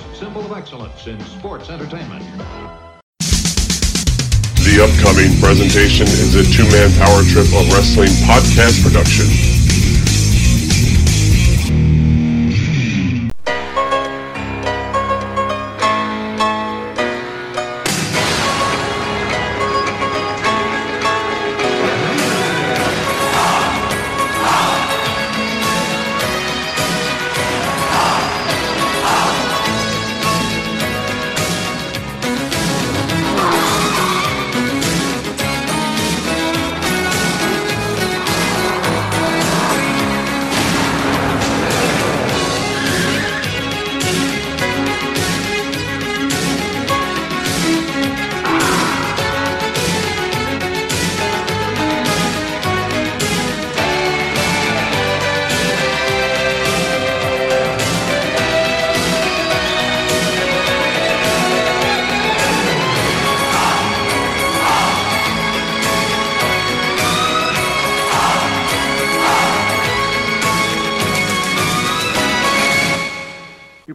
America's symbol of excellence in sports entertainment. The upcoming presentation is a two-man power trip of wrestling podcast production.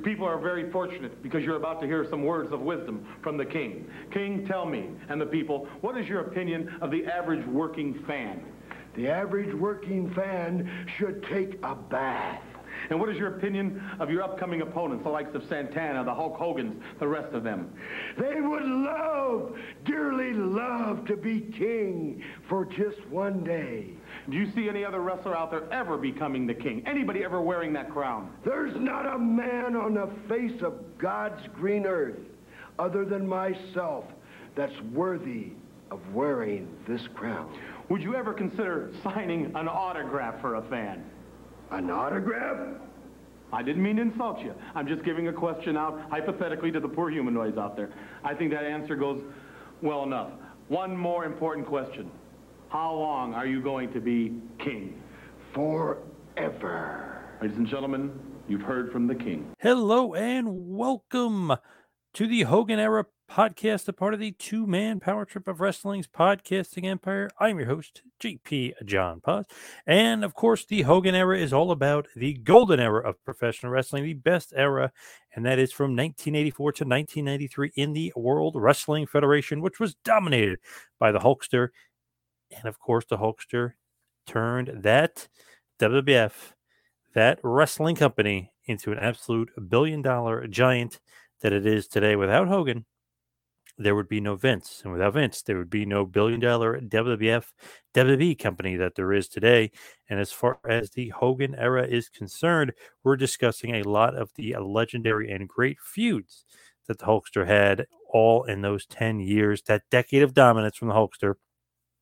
People are very fortunate because you're about to hear some words of wisdom from the king. King, tell me and the people, what is your opinion of the average working fan? The average working fan should take a bath. And what is your opinion of your upcoming opponents, the likes of Santana, the Hulk Hogan's, the rest of them? They would love, dearly love to be king for just one day. Do you see any other wrestler out there ever becoming the king? Anybody ever wearing that crown? There's not a man on the face of God's green earth other than myself that's worthy of wearing this crown. Would you ever consider signing an autograph for a fan? An autograph? I didn't mean to insult you. I'm just giving a question out hypothetically to the poor humanoids out there. I think that answer goes well enough. One more important question. How long are you going to be king? Forever. Ladies and gentlemen, you've heard from the king. Hello and welcome to the Hogan Era podcast, a part of the two man power trip of wrestling's podcasting empire. I'm your host, JP John Paz. And of course, the Hogan Era is all about the golden era of professional wrestling, the best era, and that is from 1984 to 1993 in the World Wrestling Federation, which was dominated by the Hulkster. And of course, the Hulkster turned that WWF, that wrestling company, into an absolute billion dollar giant that it is today. Without Hogan, there would be no Vince. And without Vince, there would be no billion dollar WWF, WWE company that there is today. And as far as the Hogan era is concerned, we're discussing a lot of the legendary and great feuds that the Hulkster had all in those 10 years, that decade of dominance from the Hulkster.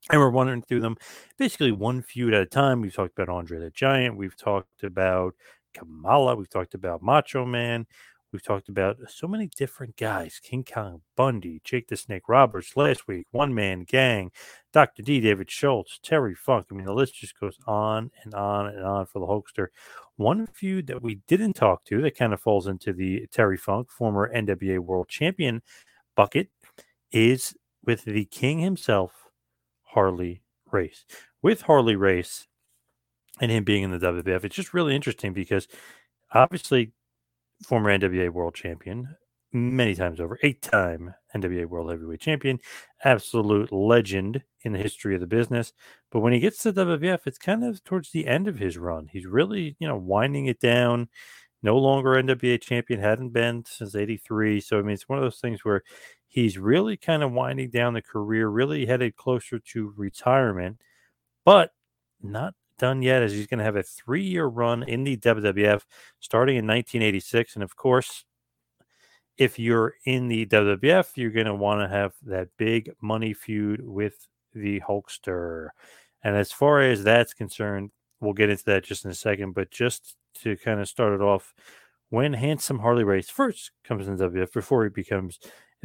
And we're wandering through them basically one feud at a time. We've talked about Andre the Giant. We've talked about Kamala. We've talked about Macho Man. We've talked about so many different guys King Kong Bundy, Jake the Snake Roberts last week, One Man Gang, Dr. D, David Schultz, Terry Funk. I mean, the list just goes on and on and on for the Hulkster. One feud that we didn't talk to that kind of falls into the Terry Funk, former NWA World Champion bucket, is with the King himself, Harley Race. With Harley Race and him being in the WWF, it's just really interesting because obviously former NWA World Champion, many times over, eight time NWA World Heavyweight Champion, absolute legend in the history of the business. But when he gets to WWF, it's kind of towards the end of his run. He's really, you know, winding it down. No longer NWA champion, hadn't been since 83. So, I mean, it's one of those things where he's really kind of winding down the career, really headed closer to retirement, but not done yet as he's going to have a three year run in the WWF starting in 1986. And of course, if you're in the WWF, you're going to want to have that big money feud with the Hulkster. And as far as that's concerned, we'll get into that just in a second. But just to kind of start it off, when Handsome Harley Race first comes in WWF, before he becomes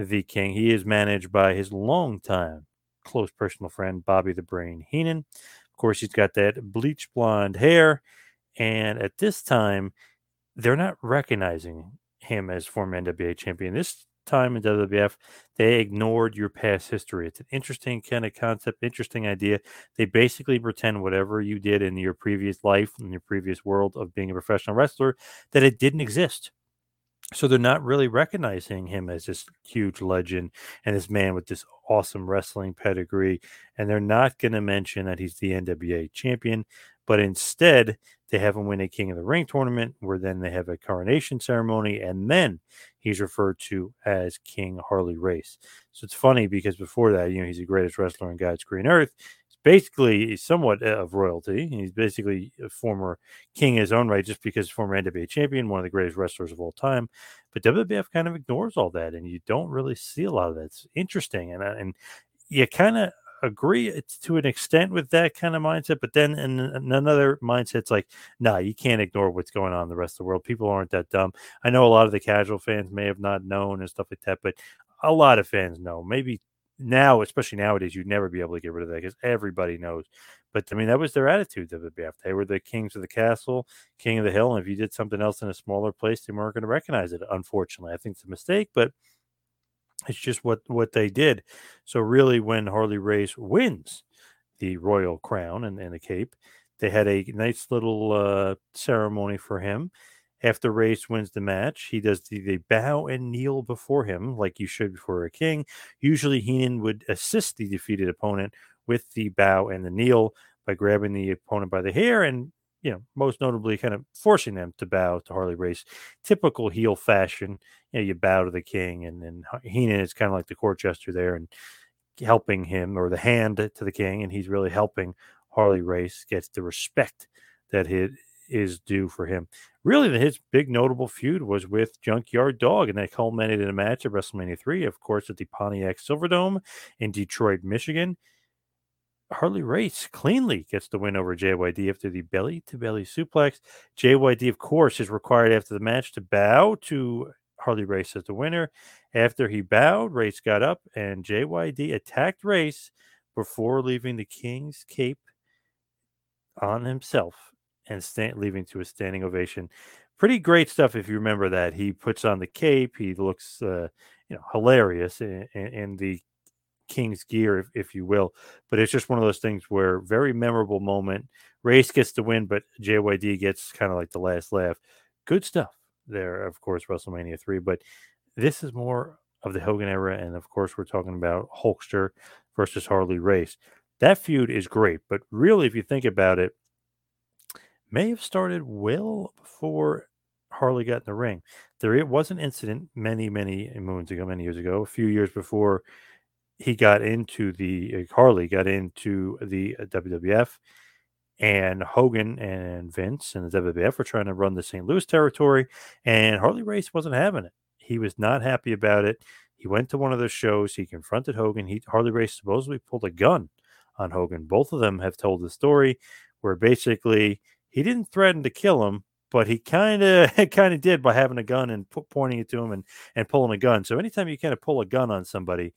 the king, he is managed by his longtime close personal friend, Bobby the Brain Heenan. Of course, he's got that bleach blonde hair. And at this time, they're not recognizing him as former NWA champion. This time in WWF, they ignored your past history. It's an interesting kind of concept, interesting idea. They basically pretend whatever you did in your previous life, in your previous world of being a professional wrestler, that it didn't exist. So they're not really recognizing him as this huge legend and this man with this awesome wrestling pedigree. And they're not going to mention that he's the NWA champion, but instead they have him win a King of the Ring tournament where then they have a coronation ceremony and then he's referred to as King Harley Race. So it's funny because before that, you know, he's the greatest wrestler on God's green earth basically somewhat of royalty. He's basically a former king in his own right, just because former NWA champion, one of the greatest wrestlers of all time. But WWF kind of ignores all that, and you don't really see a lot of that. It's interesting, and uh, and you kind of agree to an extent with that kind of mindset, but then in another mindset's like, nah, you can't ignore what's going on in the rest of the world. People aren't that dumb. I know a lot of the casual fans may have not known and stuff like that, but a lot of fans know. Maybe now, especially nowadays, you'd never be able to get rid of that because everybody knows. But I mean, that was their attitude of the BF. They were the kings of the castle, king of the hill. And if you did something else in a smaller place, they weren't going to recognize it. Unfortunately, I think it's a mistake, but it's just what what they did. So really, when Harley Race wins the royal crown and, and the cape, they had a nice little uh, ceremony for him after Race wins the match, he does the, the, bow and kneel before him, like you should before a king. Usually, Heenan would assist the defeated opponent with the bow and the kneel by grabbing the opponent by the hair and, you know, most notably, kind of forcing them to bow to Harley Race. Typical heel fashion. You know, you bow to the king, and, then Heenan is kind of like the court jester there and helping him, or the hand to the king, and he's really helping Harley Race get the respect that his is due for him. Really, his big notable feud was with Junkyard Dog, and that culminated in a match at WrestleMania 3, of course, at the Pontiac Silverdome in Detroit, Michigan. Harley Race cleanly gets the win over JYD after the belly to belly suplex. JYD, of course, is required after the match to bow to Harley Race as the winner. After he bowed, Race got up and JYD attacked Race before leaving the King's cape on himself and stand, leaving to a standing ovation. Pretty great stuff if you remember that. He puts on the cape. He looks, uh, you know, hilarious in, in the king's gear, if, if, you will. But it's just one of those things where very memorable moment. Race gets the win, but JYD gets kind of like the last laugh. Good stuff there, of course, WrestleMania 3. But this is more of the Hogan era. And of course, we're talking about Hulkster versus Harley Race. That feud is great. But really, if you think about it, may have started well before Harley got in the ring. There it was an incident many, many moons ago, many years ago, a few years before he got into the uh, Harley got into the uh, WWF, and Hogan and Vince and the WWF were trying to run the St. Louis territory, and Harley Race wasn't having it. He was not happy about it. He went to one of those shows. He confronted Hogan. He Harley Race supposedly pulled a gun on Hogan. Both of them have told the story where basically he didn't threaten to kill him, but he kind of kind of did by having a gun and pointing it to him and and pulling a gun. So anytime you kind of pull a gun on somebody,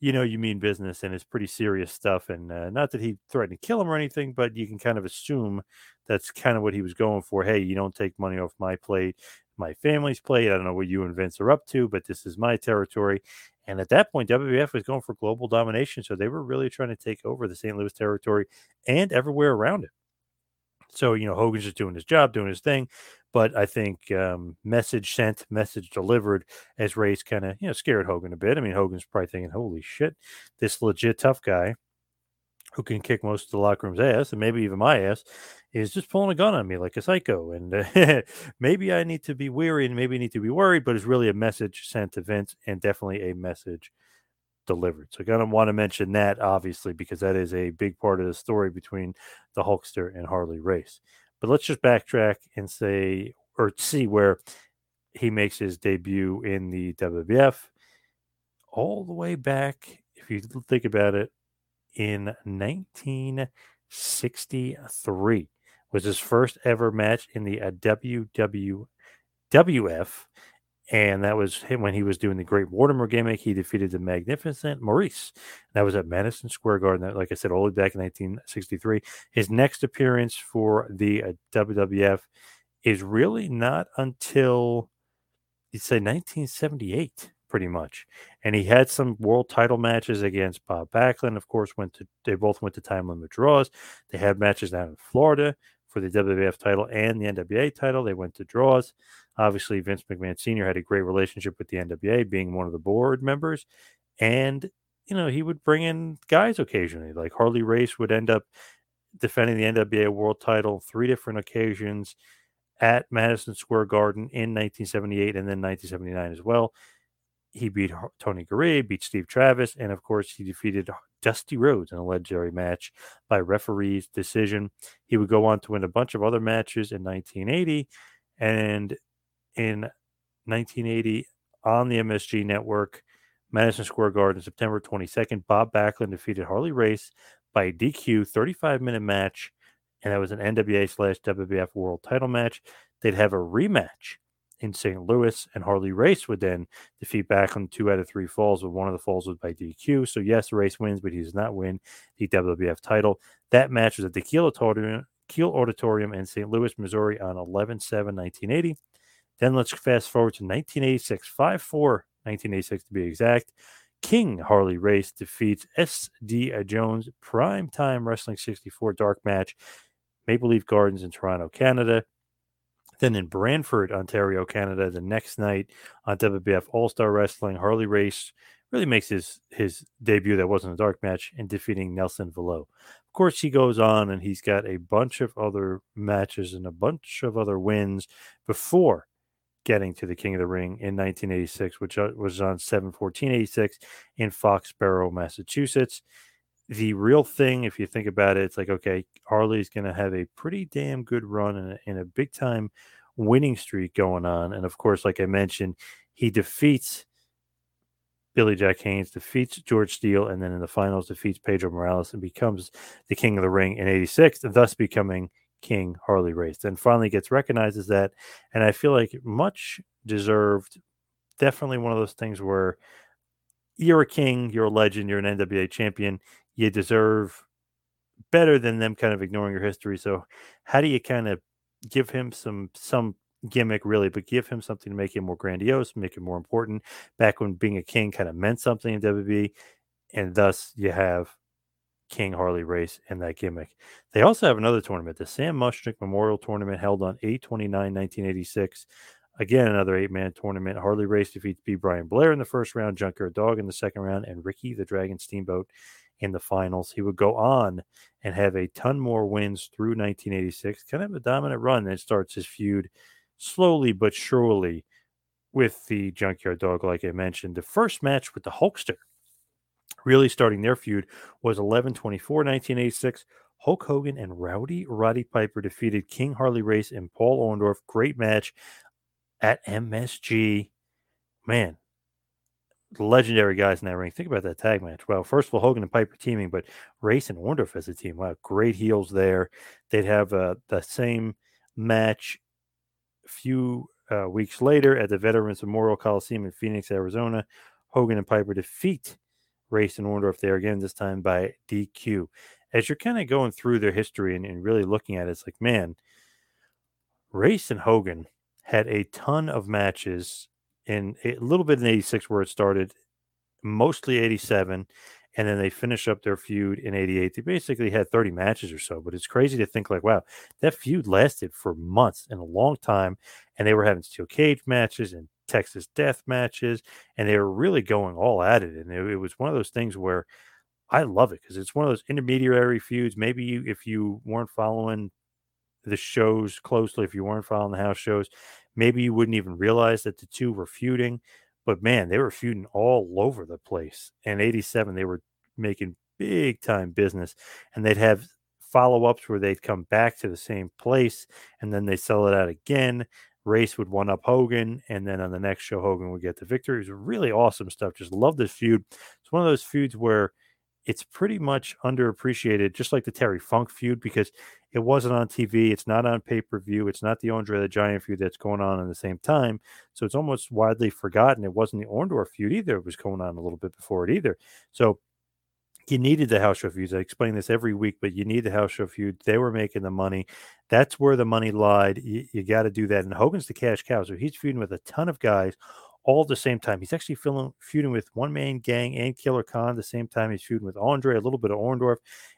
you know you mean business and it's pretty serious stuff. And uh, not that he threatened to kill him or anything, but you can kind of assume that's kind of what he was going for. Hey, you don't take money off my plate, my family's plate. I don't know what you and Vince are up to, but this is my territory. And at that point, WWF was going for global domination. So they were really trying to take over the St. Louis territory and everywhere around it. So, you know, Hogan's just doing his job, doing his thing. But I think um, message sent, message delivered as Race kind of, you know, scared Hogan a bit. I mean, Hogan's probably thinking, holy shit, this legit tough guy who can kick most of the locker room's ass and maybe even my ass is just pulling a gun on me like a psycho. And uh, maybe I need to be weary and maybe need to be worried, but it's really a message sent to Vince and definitely a message delivered. So, kind of want to mention that obviously because that is a big part of the story between the Hulkster and Harley Race. But let's just backtrack and say or see where he makes his debut in the WWF all the way back, if you think about it, in 1963 was his first ever match in the WWF and that was him when he was doing the Great Mortimer gimmick. He defeated the Magnificent Maurice. That was at Madison Square Garden. Like I said, all the way back in 1963. His next appearance for the uh, WWF is really not until you'd say 1978, pretty much. And he had some world title matches against Bob Backlund. Of course, went to they both went to time limit draws. They had matches down in Florida for the WWF title and the NWA title. They went to draws. Obviously, Vince McMahon Sr. had a great relationship with the NWA, being one of the board members. And, you know, he would bring in guys occasionally. Like Harley Race would end up defending the NWA world title three different occasions at Madison Square Garden in 1978 and then 1979 as well. He beat Tony Garea, beat Steve Travis, and of course, he defeated Dusty Rhodes in a legendary match by referee's decision. He would go on to win a bunch of other matches in 1980 and in 1980 on the MSG network, Madison Square Garden, September 22nd. Bob Backlund defeated Harley Race by DQ 35 minute match, and that was an NWA slash WWF World Title match. They'd have a rematch in St. Louis, and Harley Race would then defeat Backlund two out of three falls, but one of the falls was by DQ. So yes, Race wins, but he does not win the WWF title. That match was at the Kiel Auditorium, Kiel Auditorium in St. Louis, Missouri on 11 7 1980. Then let's fast forward to 1986, 5 4, 1986 to be exact. King Harley Race defeats S.D. Jones, Prime Time Wrestling 64 dark match, Maple Leaf Gardens in Toronto, Canada. Then in Brantford, Ontario, Canada, the next night on WWF All Star Wrestling, Harley Race really makes his his debut. That wasn't a dark match in defeating Nelson Veilleux. Of course, he goes on and he's got a bunch of other matches and a bunch of other wins before getting to the King of the Ring in 1986, which uh, was on 7 14 86 in Foxborough, Massachusetts. The real thing, if you think about it, it's like, okay, Harley's going to have a pretty damn good run and a, and a big time winning streak going on. And of course, like I mentioned, he defeats Billy Jack Haynes, defeats George Steele, and then in the finals defeats Pedro Morales and becomes the king of the ring in 86, thus becoming King Harley Race. And finally gets recognized as that. And I feel like much deserved. Definitely one of those things where you're a king, you're a legend, you're an NWA champion. You deserve better than them kind of ignoring your history. So how do you kind of give him some some gimmick really, but give him something to make him more grandiose, make it more important. Back when being a king kind of meant something in WWE, and thus you have King Harley race and that gimmick. They also have another tournament, the Sam Muchnick Memorial Tournament, held on 829 1986. Again, another eight man tournament. Harley Race defeats B. Brian Blair in the first round, Junkyard Dog in the second round, and Ricky the Dragon Steamboat in the finals. He would go on and have a ton more wins through 1986, kind of a dominant run. that starts his feud slowly but surely with the Junkyard Dog, like I mentioned. The first match with the Hulkster really starting their feud was 11 24 1986. Hulk Hogan and Rowdy Roddy Piper defeated King Harley Race and Paul Orndorff. Great match at MSG. Man, legendary guys in that ring. Think about that tag match. Well, first of all, Hogan and Piper teaming, but Race and Orndorff as a team. Wow, great heels there. They'd have uh, the same match a few uh, weeks later at the Veterans Memorial Coliseum in Phoenix, Arizona. Hogan and Piper defeat Race and Orndorff there again, this time by DQ. As you're kind of going through their history and, and really looking at it, it's like, man, Race and Hogan had a ton of matches in a little bit in 86 where it started, mostly 87. And then they finish up their feud in 88. They basically had 30 matches or so, but it's crazy to think like, wow, that feud lasted for months and a long time. And they were having steel cage matches and Texas death matches, and they were really going all at it. And it, it was one of those things where I love it because it's one of those intermediary feuds. Maybe you, if you weren't following the shows closely, if you weren't following the house shows, maybe you wouldn't even realize that the two were feuding. But man, they were feuding all over the place. And 87, they were making big time business, and they'd have follow ups where they'd come back to the same place and then they sell it out again Race would one up Hogan, and then on the next show, Hogan would get the victory. It was really awesome stuff. Just love this feud. It's one of those feuds where it's pretty much underappreciated, just like the Terry Funk feud, because it wasn't on TV. It's not on pay per view. It's not the Andre the Giant feud that's going on at the same time. So it's almost widely forgotten. It wasn't the Orndorff feud either. It was going on a little bit before it either. So you needed the house show feuds. I explain this every week, but you need the house show feud. They were making the money. That's where the money lied. You, you got to do that. And Hogan's the cash cow. So he's feuding with a ton of guys all at the same time. He's actually feeling, feuding with One Man Gang and Killer Khan at the same time. He's feuding with Andre, a little bit of Orndorff.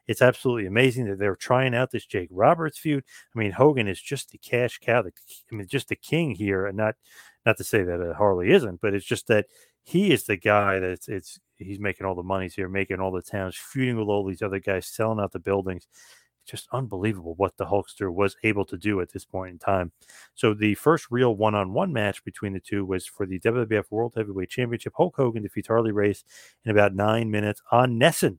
It's absolutely amazing that they're trying out this Jake Roberts feud. I mean, Hogan is just the cash cow. The, I mean, just the king here, and not not to say that uh, Harley isn't, but it's just that he is the guy that's it's he's making all the monies here, making all the towns, feuding with all these other guys, selling out the buildings. Just unbelievable what the Hulkster was able to do at this point in time. So the first real one-on-one match between the two was for the WWF World Heavyweight Championship. Hulk Hogan defeats Harley Race in about nine minutes on NESN.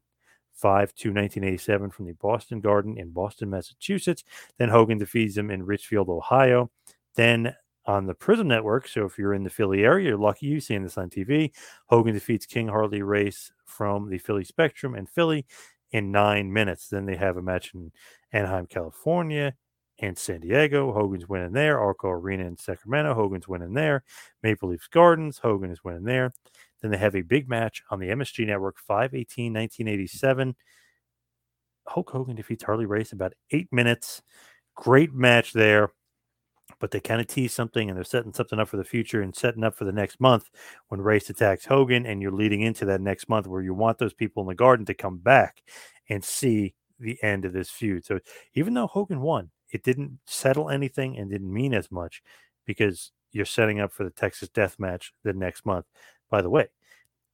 5 to 1987 from the Boston Garden in Boston, Massachusetts. Then Hogan defeats him in Richfield, Ohio. Then on the Prism Network. So if you're in the Philly area, you're lucky you seeing this on TV. Hogan defeats King Harley Race from the Philly Spectrum and Philly in nine minutes. Then they have a match in Anaheim, California, and San Diego. Hogan's winning there. Arco Arena in Sacramento. Hogan's winning there. Maple Leafs Gardens. Hogan is winning there. Then they have a big match on the MSG Network, 518 1987. Hulk Hogan defeats Harley Race about eight minutes. Great match there but they kind of tease something and they're setting something up for the future and setting up for the next month when Race attacks Hogan, and you're leading into that next month where you want those people in the garden to come back and see the end of this feud. So even though Hogan won, it didn't settle anything and didn't mean as much because you're setting up for the Texas Death Match the next month. By the way,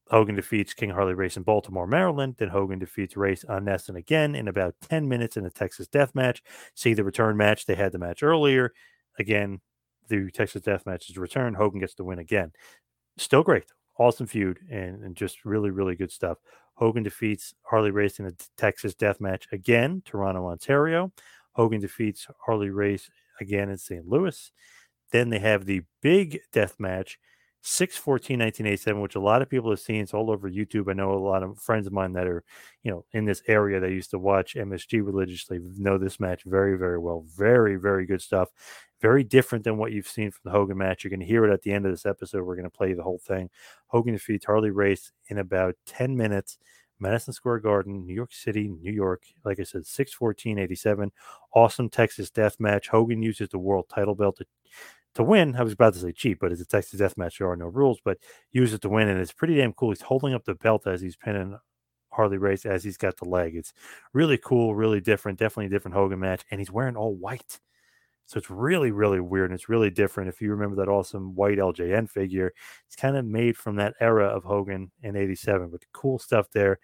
Hogan defeats King Harley Race in Baltimore, Maryland. Then Hogan defeats Race on NESN again in about 10 minutes in a Texas Death Match. See the return match. They had the match earlier again, the Texas Death Match is returned. Hogan gets the win again. Still great. Awesome feud and, and just really, really good stuff. Hogan defeats Harley Race in a Texas Death Match again, Toronto, Ontario. Hogan defeats Harley Race again in St. Louis. Then they have the big death match 6 14 1987 which a lot of people have seen it's all over youtube i know a lot of friends of mine that are you know in this area that used to watch msg religiously know this match very very well very very good stuff very different than what you've seen from the hogan match you're going to hear it at the end of this episode we're going to play the whole thing hogan defeats harley race in about 10 minutes Madison Square Garden, New York City, New York. Like I said, 6 14 87. Awesome Texas death match. Hogan uses the world title belt to to win. I was about to say cheap, but it's a Texas death match. There are no rules, but use it to win. And it's pretty damn cool. He's holding up the belt as he's pinning Harley Race as he's got the leg. It's really cool, really different, definitely a different Hogan match. And he's wearing all white. So it's really, really weird. And it's really different. If you remember that awesome white LJN figure, it's kind of made from that era of Hogan in 87. But cool stuff there.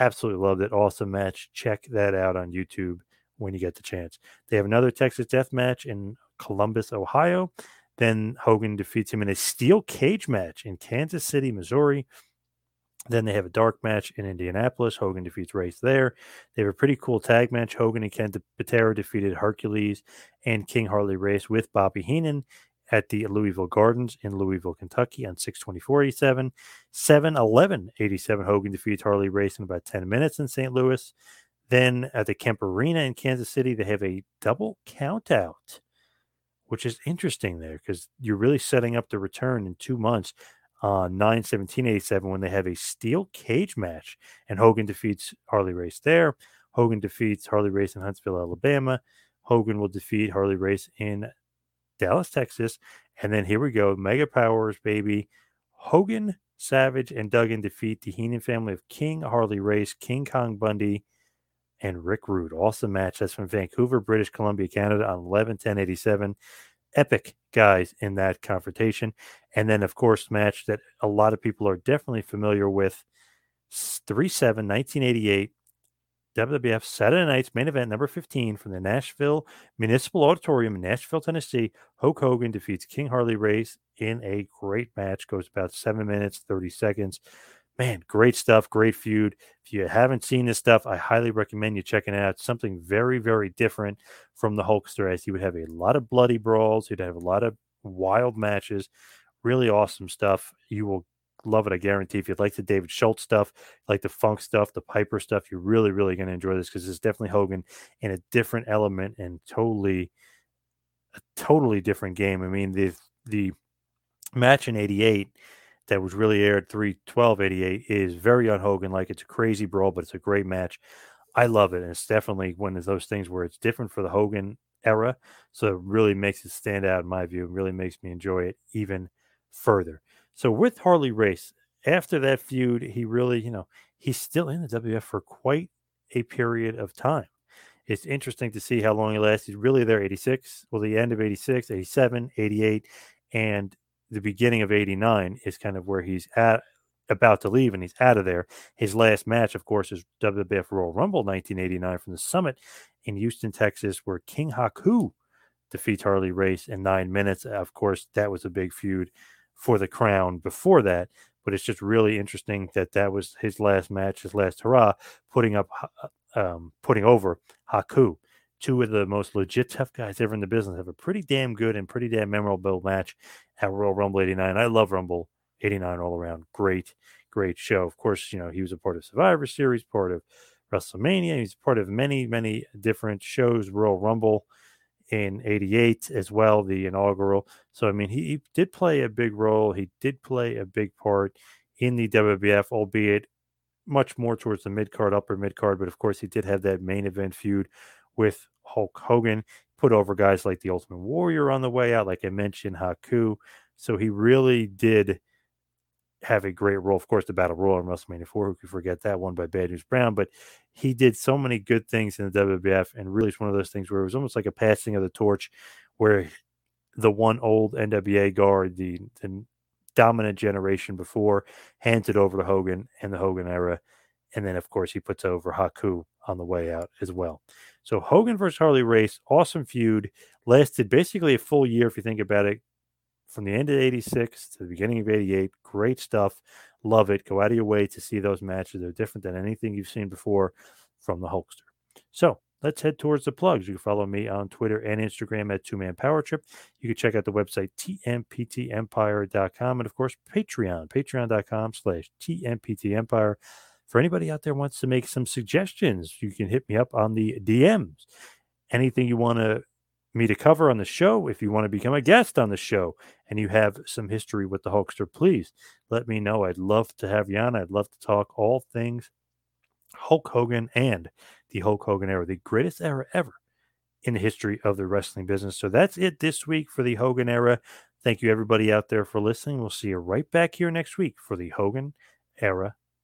Absolutely loved it. Awesome match. Check that out on YouTube when you get the chance. They have another Texas Death Match in Columbus, Ohio. Then Hogan defeats him in a steel cage match in Kansas City, Missouri. Then they have a dark match in Indianapolis. Hogan defeats Race there. They have a pretty cool tag match. Hogan and Ken Patera defeated Hercules and King Harley Race with Bobby Heenan at the Louisville Gardens in Louisville, Kentucky on 624.87. 7 11 87. Hogan defeats Harley Race in about 10 minutes in St. Louis. Then at the Kemper Arena in Kansas City, they have a double count out which is interesting there because you're really setting up the return in two months on 9 17 87 when they have a steel cage match and Hogan defeats Harley Race there. Hogan defeats Harley Race in Huntsville, Alabama. Hogan will defeat Harley Race in Dallas, Texas. And then here we go Mega Powers, baby. Hogan, Savage, and Duggan defeat the Heenan family of King Harley Race, King Kong Bundy, and Rick Rude. Awesome match. That's from Vancouver, British Columbia, Canada on 11 10 87. Epic guys in that confrontation. And then, of course, match that a lot of people are definitely familiar with 3 7 1988. WWF Saturday Night's main event number 15 from the Nashville Municipal Auditorium in Nashville, Tennessee. Hulk Hogan defeats King Harley Race in a great match. Goes about seven minutes, 30 seconds man, great stuff, great feud. If you haven't seen this stuff, I highly recommend you checking it out. something very, very different from the Hulkster, as he would have a lot of bloody brawls, he'd have a lot of wild matches, really awesome stuff. You will love it, I guarantee. If you like the David Schultz stuff, like the funk stuff, the Piper stuff, you're really, really going to enjoy this because it's definitely Hogan in a different element and totally, a totally different game. I mean, the the match in '88 that was really aired 31288 is very on Hogan like. It's a crazy brawl, but it's a great match. I love it. And it's definitely one of those things where it's different for the Hogan era. So it really makes it stand out in my view. It really makes me enjoy it even further. So with Harley Race, after that feud, he really, you know, he's still in the WF for quite a period of time. It's interesting to see how long he lasted. He's really there 86, well, the end of 86, 87, 88, and the beginning of 89 is kind of where he's at about to leave and he's out of there. His last match, of course, is WWF Royal Rumble 1989 from the Summit in Houston, Texas, where King Haku defeats Harley Race in nine minutes. Of course, that was a big feud for the crown before that, but it's just really interesting that that was his last match, his last hurrah, putting up, um, putting over Haku. Two of the most legit tough guys ever in the business have a pretty damn good and pretty damn memorable match at Royal Rumble 89. I love Rumble 89 all around. Great, great show. Of course, you know, he was a part of Survivor Series, part of WrestleMania. He's part of many, many different shows, Royal Rumble in 88 as well, the inaugural. So, I mean, he, he did play a big role. He did play a big part in the WWF, albeit much more towards the mid card, upper mid card. But of course, he did have that main event feud with Hulk Hogan, put over guys like the Ultimate Warrior on the way out, like I mentioned, Haku. So he really did have a great role. Of course, the Battle Royal in WrestleMania 4, who could forget that one by Bad News Brown, but he did so many good things in the WWF. And really, it's one of those things where it was almost like a passing of the torch where the one old NWA guard, the, the dominant generation before, hands it over to Hogan and the Hogan era. And then, of course, he puts over Haku on the way out as well. So Hogan versus Harley Race, awesome feud, lasted basically a full year if you think about it, from the end of 86 to the beginning of 88. Great stuff. Love it. Go out of your way to see those matches. They're different than anything you've seen before from the Hulkster. So let's head towards the plugs. You can follow me on Twitter and Instagram at Two Man Power Trip. You can check out the website tmptempire.com and of course Patreon, patreon.com slash tmptempire. For anybody out there wants to make some suggestions, you can hit me up on the DMs. Anything you want to me to cover on the show, if you want to become a guest on the show and you have some history with the Hulkster, please let me know. I'd love to have you on. I'd love to talk all things Hulk Hogan and the Hulk Hogan era, the greatest era ever in the history of the wrestling business. So that's it this week for the Hogan era. Thank you, everybody out there, for listening. We'll see you right back here next week for the Hogan era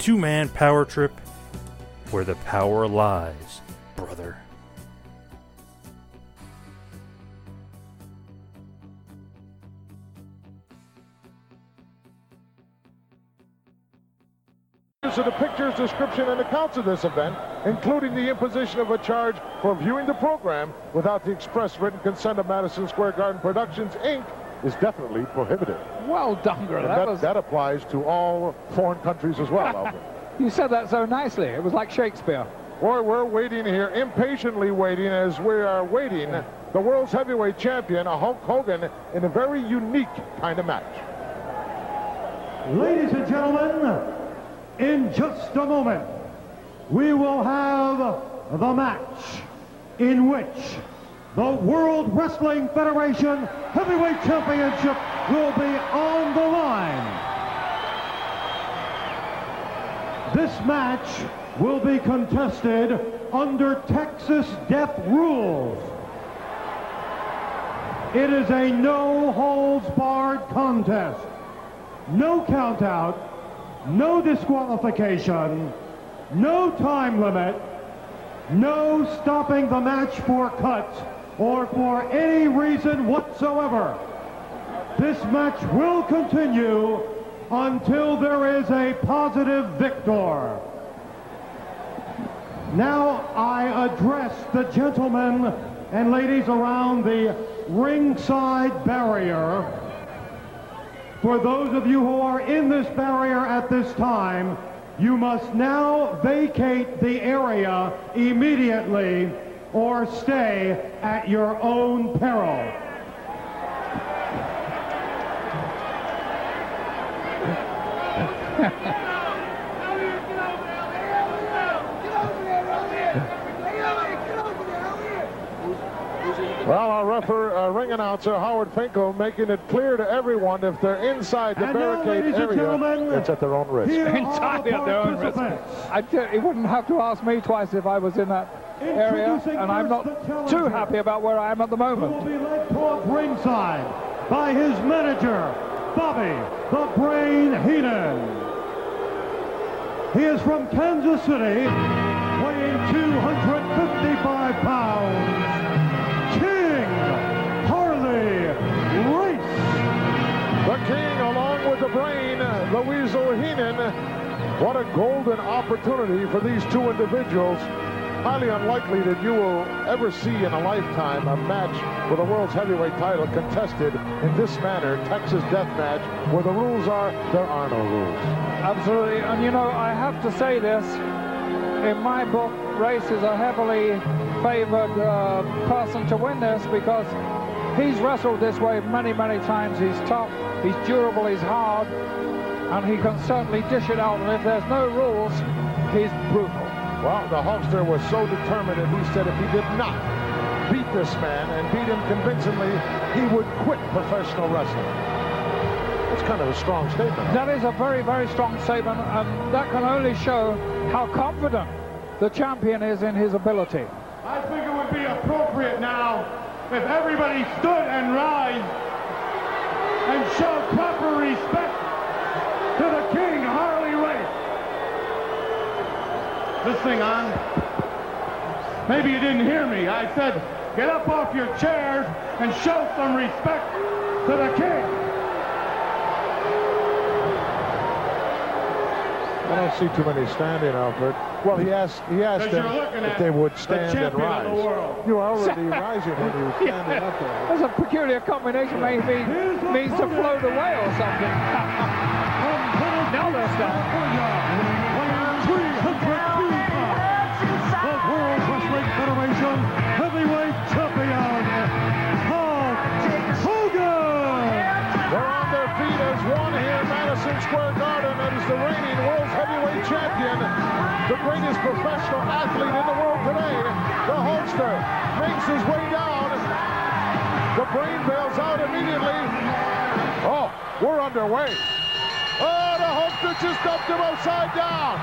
Two Man Power Trip, where the power lies brother. of the pictures, description, and accounts of this event, including the imposition of a charge for viewing the program without the express written consent of Madison Square Garden Productions, Inc., is definitely prohibited. Well done, That, that, was... that, applies to all foreign countries as well, Alfred. you said that so nicely. It was like Shakespeare. Boy, we're waiting here, impatiently waiting as we are waiting the world's heavyweight champion, Hulk Hogan, in a very unique kind of match. Ladies and gentlemen, in just a moment, we will have the match in which the World Wrestling Federation Heavyweight Championship will be on the line. This match will be contested under Texas death rules. It is a no holds barred contest. No count out, no disqualification, no time limit, no stopping the match for cuts or for any reason whatsoever. This match will continue until there is a positive victor. Now I address the gentlemen and ladies around the ringside barrier. For those of you who are in this barrier at this time, you must now vacate the area immediately or stay at your own peril. Well, our refer, uh, ring announcer, Howard Finkel, making it clear to everyone if they're inside the And barricade ladies and area, gentlemen, it's at their own risk. Here Entirely at their own risk. participants. I he wouldn't have to ask me twice if I was in that area, and I'm not too happy about where I am at the who moment. will be led towards ringside by his manager, Bobby the Brain Heenan. He is from Kansas City, weighing 255 pounds. Brain, the Weasel Heenan. What a golden opportunity for these two individuals. Highly unlikely that you will ever see in a lifetime a match with a world's heavyweight title contested in this manner, Texas death match, where the rules are, there are no rules. Absolutely, and you know, I have to say this. In my book, Race is a heavily favored uh, person to win this because he's wrestled this way many, many times. He's tough, he's durable, he's hard, and he can certainly dish it out. And if there's no rules, he's brutal. Well, the Hulkster was so determined that he said if he did not beat this man and beat him convincingly, he would quit professional wrestling. That's kind of a strong statement. That is a very, very strong statement, and that can only show how confident the champion is in his ability. I think it would be appropriate now if everybody stood and rise showed proper respect to the King Harley Race. This thing on? Maybe you didn't hear me. I said, get up off your chairs and show some respect to the King. I don't see too many standing, Alfred. Well, he asked, he asked 'Cause them if they would the stand and rise. the world. You were already rising when you were standing up there. That's a peculiar combination. Maybe means to float away or something. now they're the greatest professional athlete in the world today. The Hulkster makes his way down. The brain bails out immediately. Oh, we're underway. Oh, the Hulkster just dumped him upside down.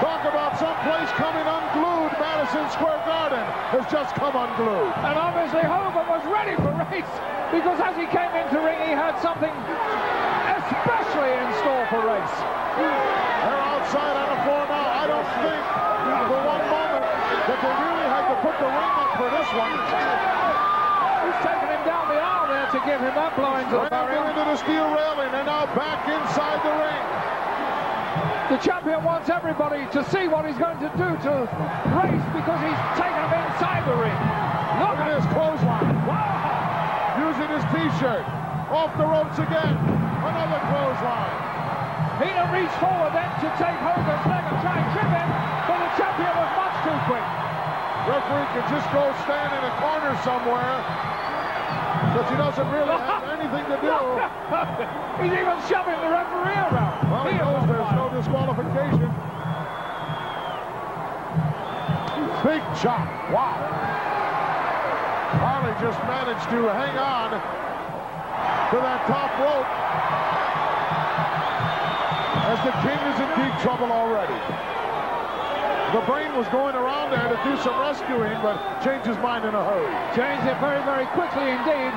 Talk about someplace coming unglued. Madison Square Garden has just come unglued. And obviously Hogan was ready for race because as he came into ring, he had something especially in store for race. They're outside on the floor now. I don't think for one moment that they really had to put the ring up for this one. He's taking him down the aisle there to give him that blow into the Rammed barrier. into the steel railing and now back inside the ring. The champion wants everybody to see what he's going to do to race because he's taken him inside the ring. Look at his clothesline. Wow! Using his t-shirt. Off the ropes again. Another clothesline. Heenan reached forward then to take Hogan's leg and try and trip him, but the champion was much too quick. Referee can just go stand in a corner somewhere because he doesn't really have anything to do. He's even shoving the referee around. Well, he He knows there's no disqualification. Big chop. Wow. Harley just managed to hang on to that top rope as the King is in deep trouble already. The brain was going around there to do some rescuing, but changed his mind in a hurry. Changed it very, very quickly indeed.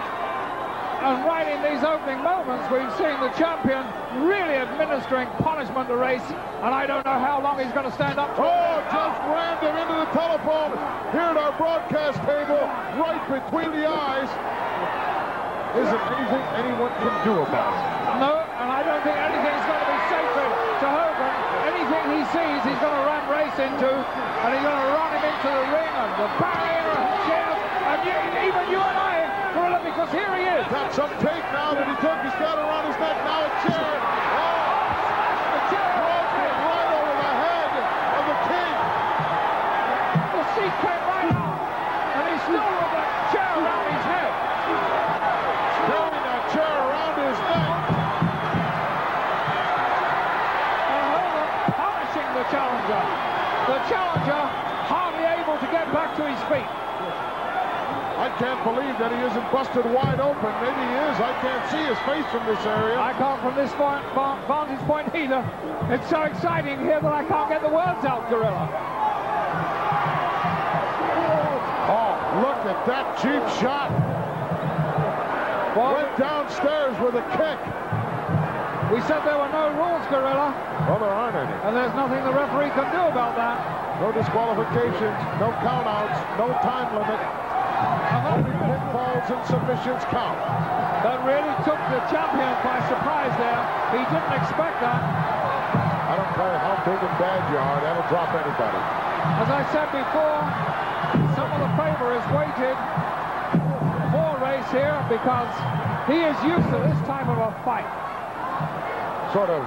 And right in these opening moments, we've seen the champion really administering punishment to race. And I don't know how long he's going to stand up to Oh, just rammed him into the telephone here at our broadcast table, right between the eyes. Isn't anything anyone can do about it. No, and I don't think anything's going to be sacred to Hogan. Anything he sees, he's going to run race into, and he's going to run him into the ring and the barrier and chairs, and even you and I, Gorilla, because here he is. Got some can't see his face from this area. I can't from this point, vantage point either. It's so exciting here that I can't get the words out, Gorilla. Oh, look at that cheap shot. Well, Went downstairs with a kick. we said there were no rules, Gorilla, Well, there aren't any. and there's nothing the referee can do about that. No disqualifications, no countouts, no time limit. Pinfalls and submissions count. That really took the champion by surprise there. He didn't expect that. I don't care how big and bad you are, that'll drop anybody. As I said before, some of the favor is weighted for Race here because he is used to this type of a fight. Sort of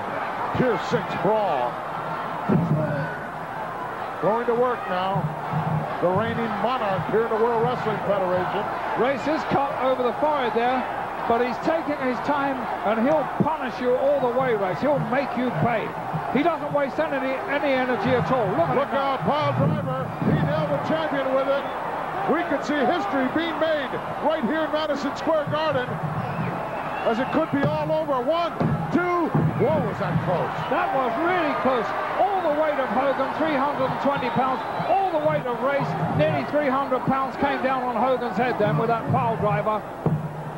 pure six brawl. Going to work now. The reigning monarch here in the World Wrestling Federation. Race is cut over the forehead there, but he's taking his time and he'll punish you all the way, Race. He'll make you pay. He doesn't waste any, any energy at all. Look at Look out, pile driver. He nailed the champion with it. We could see history being made right here in Madison Square Garden. As it could be all over. One, two. Whoa, was that close? That was really close. All the weight of Hogan, 320 pounds. The weight of Race, nearly 300 pounds, came down on Hogan's head then with that pile driver.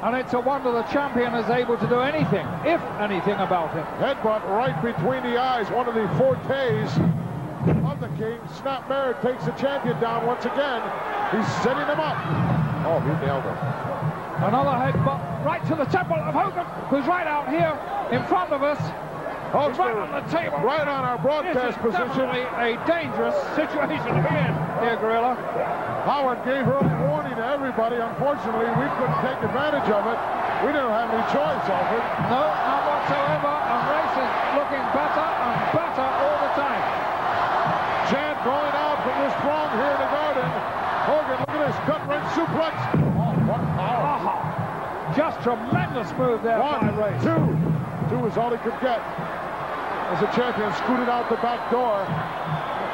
And it's a wonder the champion is able to do anything, if anything about it. Headbutt right between the eyes. One of the fortes of the King. Snapmare takes the champion down once again. He's setting him up. Oh, he nailed him. Another headbutt right to the temple of Hogan, who's right out here in front of us. Right on the table. right on our This broadcast is position. a dangerous situation to be in here, Gorilla. Howard gave early warning to everybody. Unfortunately, we couldn't take advantage of it. We didn't have any choice, Alfred. No, not whatsoever. And Race is looking better and better all the time. Chant going out from the strong here in the garden. Hogan, look at this gut wrench suplex. Oh, what power. Just tremendous move there One, by Race. two. Two is all he could get. As the champion scooted out the back door.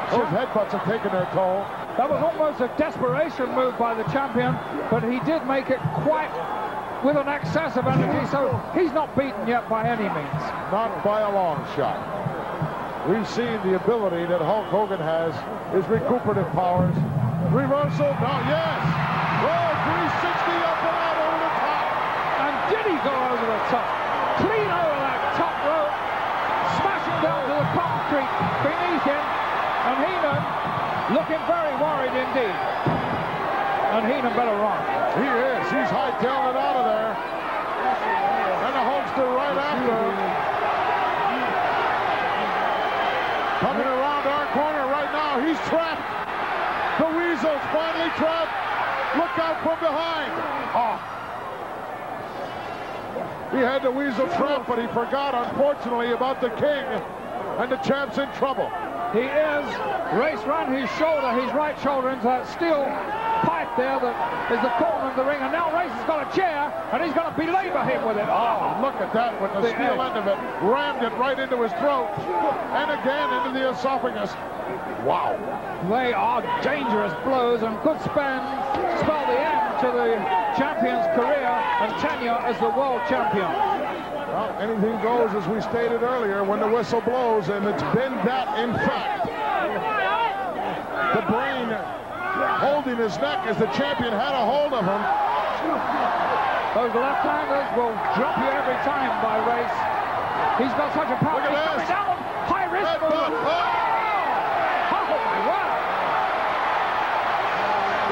Those headbutts have taken their toll. That was almost a desperation move by the champion, but he did make it quite with an excess of energy, so he's not beaten yet by any means. Not by a long shot. We've seen the ability that Hulk Hogan has, his recuperative powers. Reversal, no, yes! Oh, 360 up and out over the top. And did he go over the top? Clean over concrete beneath him, and Heenan looking very worried indeed. And Heenan better run. He is. He's hightailing it out of there. And the Hulkster right after him. Coming around our corner right now. He's trapped. The Weasel's finally trapped. Look out from behind. Oh. He had the Weasel trapped, but he forgot, unfortunately, about the King. And the champ's in trouble. He is. Race round his shoulder, his right shoulder into that steel pipe there that is the corner of the ring. And now Race has got a chair, and he's going to belabor him with it. Oh, look at that with the, The steel edge. end of it. Rammed it right into his throat. And again into the esophagus. Wow. They are dangerous blows and could spend, spell the end to the champion's career and tenure as the world champion. Well, anything goes, as we stated earlier, when the whistle blows, and it's been that, in fact. The brain holding his neck as the champion had a hold of him. Those left-handers will drop you every time by race. He's got such a power. Look at this. down. High risk Headbutt. move. Oh, Oh, my word.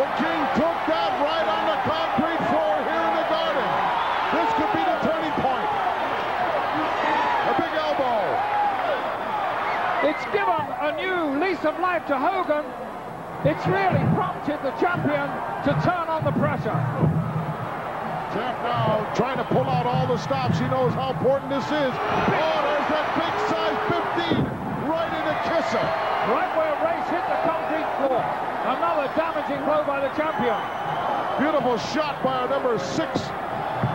the King took that right on the concrete floor here in the garden. This could be the turning point. A big elbow. It's given a new lease of life to Hogan. It's really prompted the champion to turn on the pressure. Champ now trying to pull out all the stops. He knows how important this is. Oh, there's that big size 15 right in the kisser. Right where Race hit the concrete floor. Another damaging blow by the champion. Beautiful shot by our number six.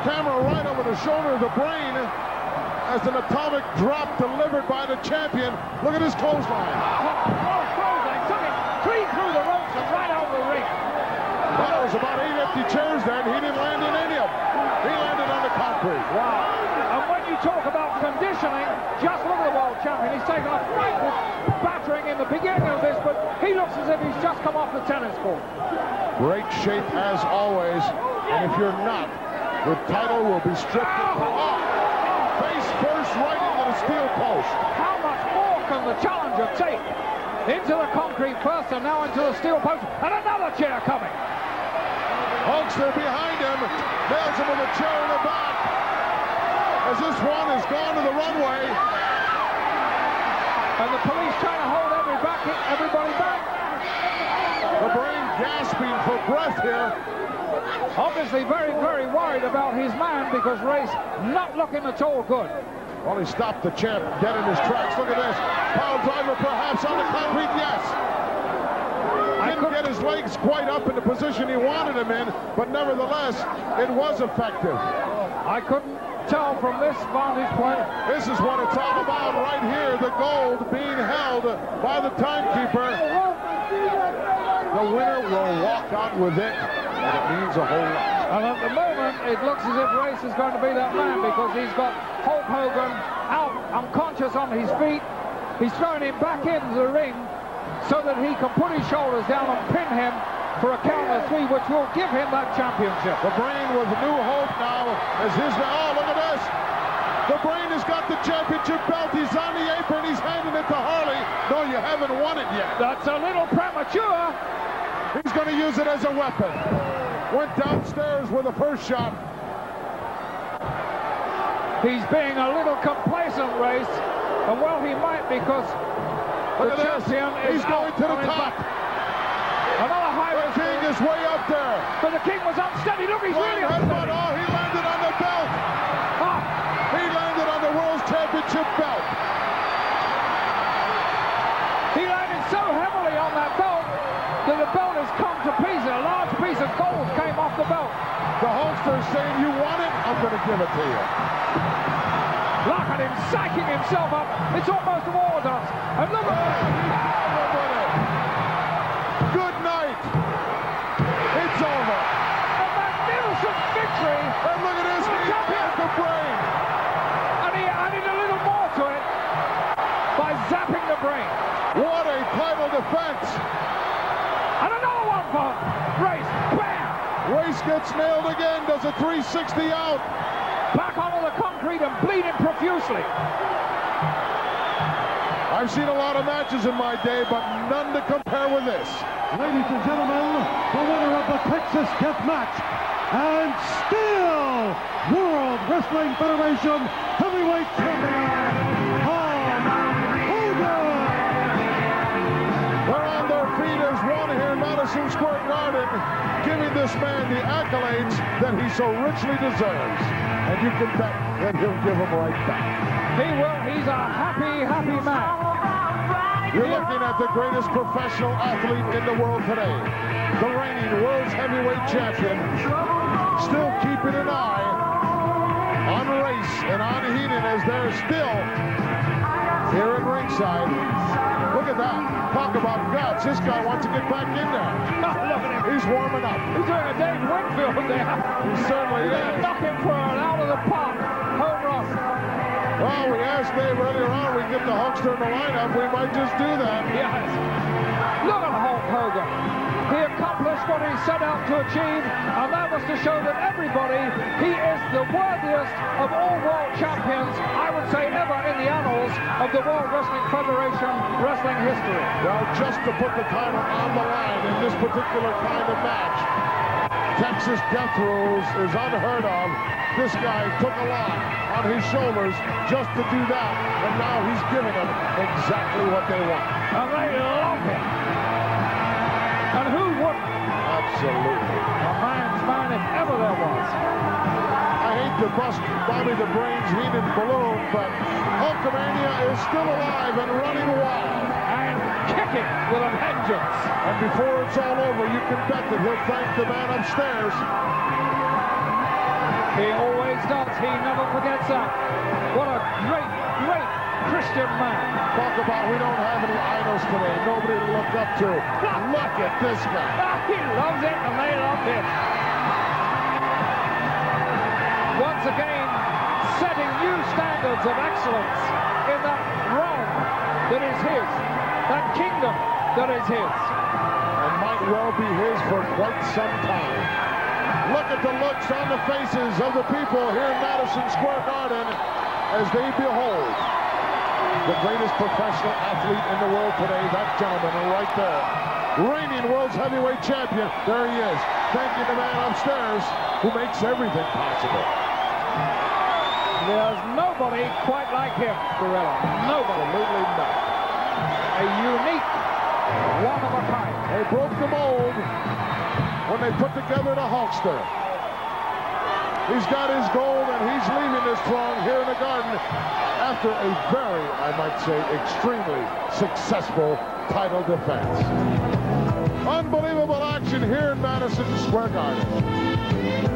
Camera right over the shoulder of the brain. As an atomic drop delivered by the champion. Look at his clothesline. Oh, clothesline. Took it clean through the ropes and right out the ring. Well, there was about eight empty chairs then. He didn't land in any of them. He landed on the concrete. Wow. And when you talk about conditioning, just look at the world champion. He's taken a frightful battering in the beginning of this, but he looks as if he's just come off the tennis court. Great shape as always. And if you're not, the title will be stripped. Oh, face first right into the steel post. How much more can the challenger take? Into the concrete first and now into the steel post. And another chair coming. Hulkster behind him. Nails him with a chair in the back. As this one has gone to the runway. And the police trying to hold every back, everybody back. The brain gasping for breath here. Obviously very, very worried about his man because Race not looking at all good. Well, he stopped the champ dead in his tracks. Look at this. Power driver perhaps on the concrete, yes. Didn't get his legs quite up in the position he wanted him in, but nevertheless, it was effective. I couldn't tell from this vantage point. This is what it's all about right here, the gold being held by the timekeeper. The winner will walk out with it, and it means a whole lot. It looks as if Race is going to be that man because he's got Hulk Hogan out unconscious on his feet. He's thrown him back into the ring so that he can put his shoulders down and pin him for a count of three, which will give him that championship. The Brain with new hope now as his... Oh, look at this! The Brain has got the championship belt. He's on the apron. He's handing it to Harley. No, you haven't won it yet. That's a little premature. He's going to use it as a weapon. Went downstairs with the first shot. He's being a little complacent, Race. And well, he might because Look the champion is He's going out to the top. back. Another high The. King is way up there. But the king was unsteady. Look, he's Flying really headbutt. unsteady. Oh, he landed on the belt. Ah, He landed on the World Championship belt. he landed so heavily on that belt that the belt has come to pieces. A large piece of gold came off the belt. The Hulkster is saying, you want it? I'm going to give it to you. Look at him psyching himself up. It's almost a war dance. And look at oh, Good night. It's over. a magnificent victory. And look at this. He had the brain. And he added a little more to it by zapping the brain. What a title defense. Race gets nailed again. Does a 360 out. Back onto the concrete and bleeding profusely. I've seen a lot of matches in my day, but none to compare with this. Ladies and gentlemen, the winner of the Texas Death Match and still World Wrestling Federation Heavyweight Champion, Square Garden, giving this man the accolades that he so richly deserves. And you can bet that he'll give them right back. He will. He's a happy, happy man. You're looking at the greatest professional athlete in the world today. The reigning world's heavyweight champion. Still keeping an eye on Race and on Heenan as they're still here at ringside. Look at that. Talk about guts. This guy wants to get back in there. Look at him. He's warming up. He's doing a Dave Winfield there. He certainly He's is. knock him for an out of the park home run. Well, we asked Dave earlier on we get the Hulkster in the lineup. We might just do that. Yes. Look at Hulk Hogan. He accomplished what he set out to achieve, and that was to show that everybody, he is the worthiest of all world champions, I would say ever in the annals of the World Wrestling Federation wrestling history. Well, just to put the title on the line in this particular kind of match, Texas Death Rules is unheard of. This guy took a lot on his shoulders just to do that, and now he's giving them exactly what they want. And they love him. Absolutely. A man's man if ever there was. I hate to bust Bobby the Brains Heenan balloon, but Hulkamania is still alive and running wild. And kicking with a vengeance. And before it's all over, you can bet that he'll thank the man upstairs. He always does. He never forgets that. What a great Talk about we don't have any idols today. Nobody to look up to. Look at this guy. he loves it and they love him. Once again, setting new standards of excellence in that realm that is his, that kingdom that is his. And might well be his for quite some time. Look at the looks on the faces of the people here in Madison Square Garden as they behold the greatest professional athlete in the world today, that gentleman right there. Reigning world's heavyweight champion. There he is. Thank you, the man upstairs who makes everything possible. There's nobody quite like him, Gorilla. Nobody. Absolutely not. A unique, one of a kind. They broke the mold when they put together the Hulkster. He's got his gold and he's leaving this throne here in the garden after a very, I might say, extremely successful title defense. Unbelievable action here in Madison Square Garden.